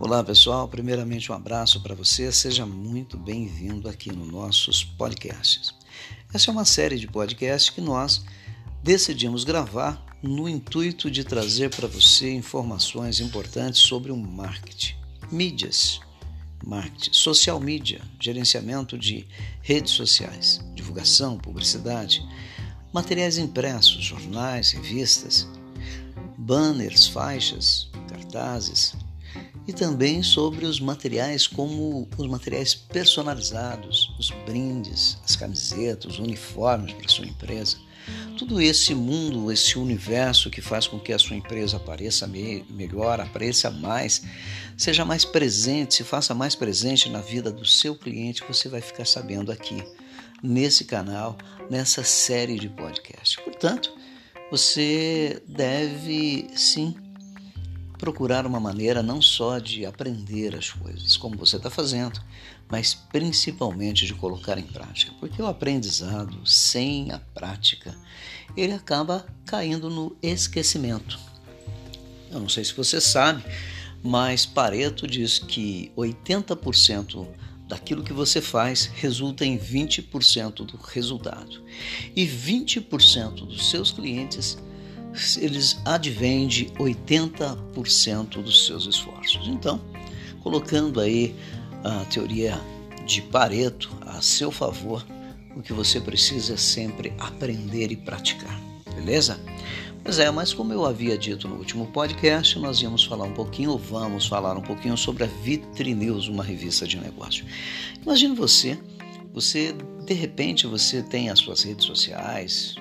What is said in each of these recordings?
Olá pessoal, primeiramente um abraço para você, seja muito bem-vindo aqui nos nossos podcasts. Essa é uma série de podcasts que nós decidimos gravar no intuito de trazer para você informações importantes sobre o marketing, mídias, marketing, social media, gerenciamento de redes sociais, divulgação, publicidade, materiais impressos, jornais, revistas, banners, faixas, cartazes, e também sobre os materiais como os materiais personalizados, os brindes, as camisetas, os uniformes para sua empresa. Tudo esse mundo, esse universo que faz com que a sua empresa apareça melhor, apareça mais, seja mais presente, se faça mais presente na vida do seu cliente, você vai ficar sabendo aqui nesse canal, nessa série de podcasts. Portanto, você deve sim procurar uma maneira não só de aprender as coisas, como você está fazendo, mas principalmente de colocar em prática, porque o aprendizado sem a prática ele acaba caindo no esquecimento. Eu não sei se você sabe, mas Pareto diz que 80% daquilo que você faz resulta em 20% do resultado. E 20% dos seus clientes eles advêm de 80% dos seus esforços. Então, colocando aí a teoria de Pareto a seu favor, o que você precisa é sempre aprender e praticar, beleza? Pois é, mas como eu havia dito no último podcast, nós íamos falar um pouquinho, ou vamos falar um pouquinho sobre a Vitrinews, uma revista de negócio. Imagine você, você de repente você tem as suas redes sociais,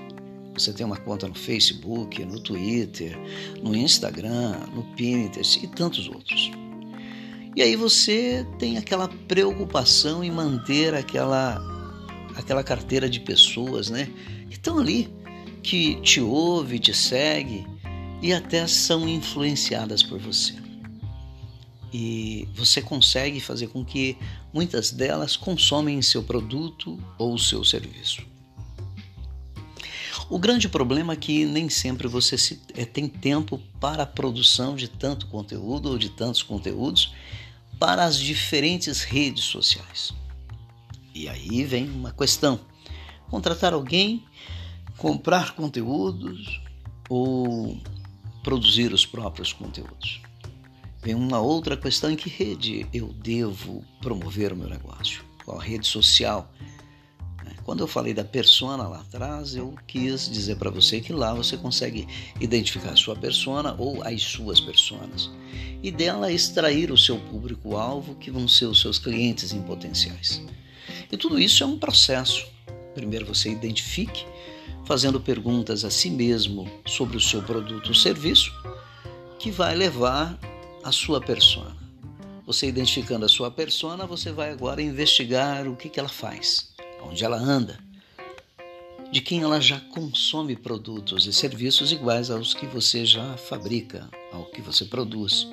você tem uma conta no Facebook, no Twitter, no Instagram, no Pinterest e tantos outros. E aí você tem aquela preocupação em manter aquela aquela carteira de pessoas, né, que estão ali, que te ouve, te segue e até são influenciadas por você. E você consegue fazer com que muitas delas consomem seu produto ou seu serviço. O grande problema é que nem sempre você se, é, tem tempo para a produção de tanto conteúdo ou de tantos conteúdos para as diferentes redes sociais. E aí vem uma questão: contratar alguém, comprar conteúdos ou produzir os próprios conteúdos. Vem uma outra questão: em que rede eu devo promover o meu negócio? Qual rede social quando eu falei da persona lá atrás, eu quis dizer para você que lá você consegue identificar a sua persona ou as suas personas e dela extrair o seu público-alvo, que vão ser os seus clientes em potenciais. E tudo isso é um processo. Primeiro você identifique, fazendo perguntas a si mesmo sobre o seu produto ou serviço, que vai levar a sua persona. Você identificando a sua persona, você vai agora investigar o que, que ela faz onde ela anda, de quem ela já consome produtos e serviços iguais aos que você já fabrica, ao que você produz.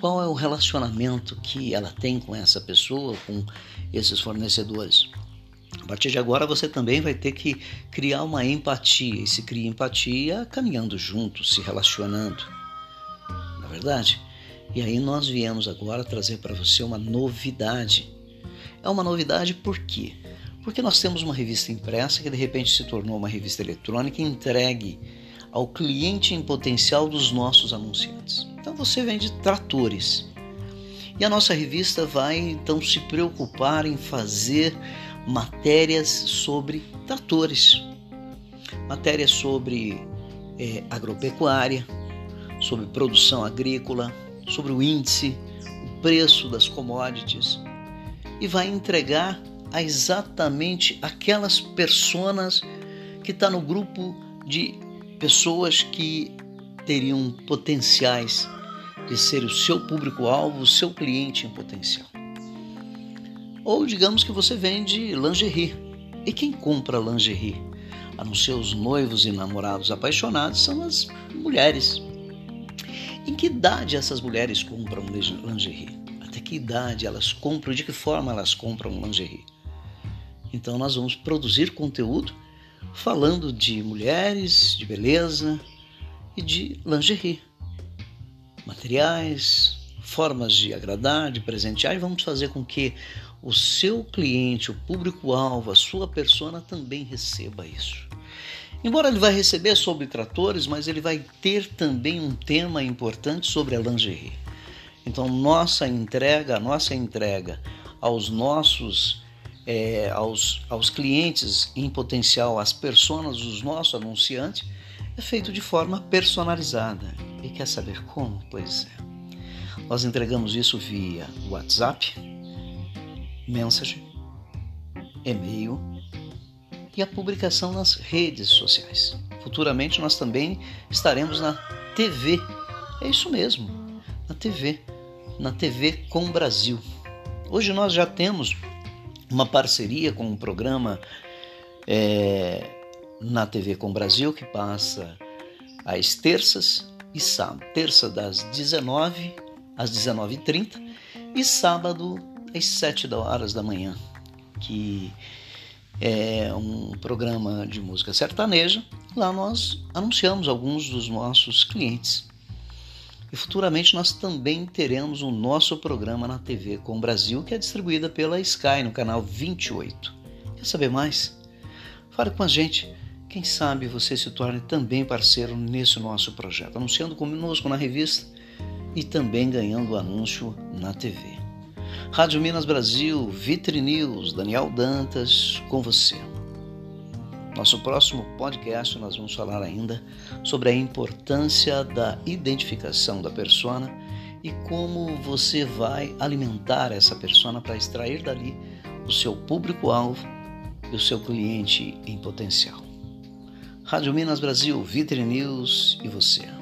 Qual é o relacionamento que ela tem com essa pessoa, com esses fornecedores? A partir de agora você também vai ter que criar uma empatia, e se cria empatia caminhando juntos, se relacionando. Na é verdade? E aí nós viemos agora trazer para você uma novidade é uma novidade por quê? Porque nós temos uma revista impressa que de repente se tornou uma revista eletrônica entregue ao cliente em potencial dos nossos anunciantes. Então você vende tratores. E a nossa revista vai então se preocupar em fazer matérias sobre tratores, matérias sobre é, agropecuária, sobre produção agrícola, sobre o índice, o preço das commodities, e vai entregar a exatamente aquelas pessoas que está no grupo de pessoas que teriam potenciais de ser o seu público-alvo, o seu cliente em potencial. Ou digamos que você vende lingerie. E quem compra lingerie? A não ser os noivos e namorados apaixonados, são as mulheres. Em que idade essas mulheres compram lingerie? Que idade elas compram, de que forma elas compram lingerie. Então nós vamos produzir conteúdo falando de mulheres, de beleza e de lingerie. Materiais, formas de agradar, de presentear e vamos fazer com que o seu cliente, o público-alvo, a sua persona também receba isso. Embora ele vai receber sobre tratores, mas ele vai ter também um tema importante sobre a lingerie. Então, nossa entrega, nossa entrega aos nossos é, aos, aos clientes em potencial, às pessoas, os nossos anunciantes, é feito de forma personalizada. E quer saber como? Pois é. Nós entregamos isso via WhatsApp, mensagem, e-mail e a publicação nas redes sociais. Futuramente nós também estaremos na TV. É isso mesmo, na TV, na TV com Brasil. Hoje nós já temos uma parceria com um programa é, na TV com Brasil que passa às terças e sábado, terça das 19 às 19h30 e sábado às 7 horas da manhã, que é um programa de música sertaneja. Lá nós anunciamos alguns dos nossos clientes. E futuramente nós também teremos o nosso programa na TV com o Brasil, que é distribuída pela Sky no canal 28. Quer saber mais? Fale com a gente. Quem sabe você se torne também parceiro nesse nosso projeto, anunciando conosco na revista e também ganhando anúncio na TV. Rádio Minas Brasil, Vitre News, Daniel Dantas, com você. Nosso próximo podcast nós vamos falar ainda sobre a importância da identificação da persona e como você vai alimentar essa persona para extrair dali o seu público-alvo e o seu cliente em potencial. Rádio Minas Brasil, Vitre News e você.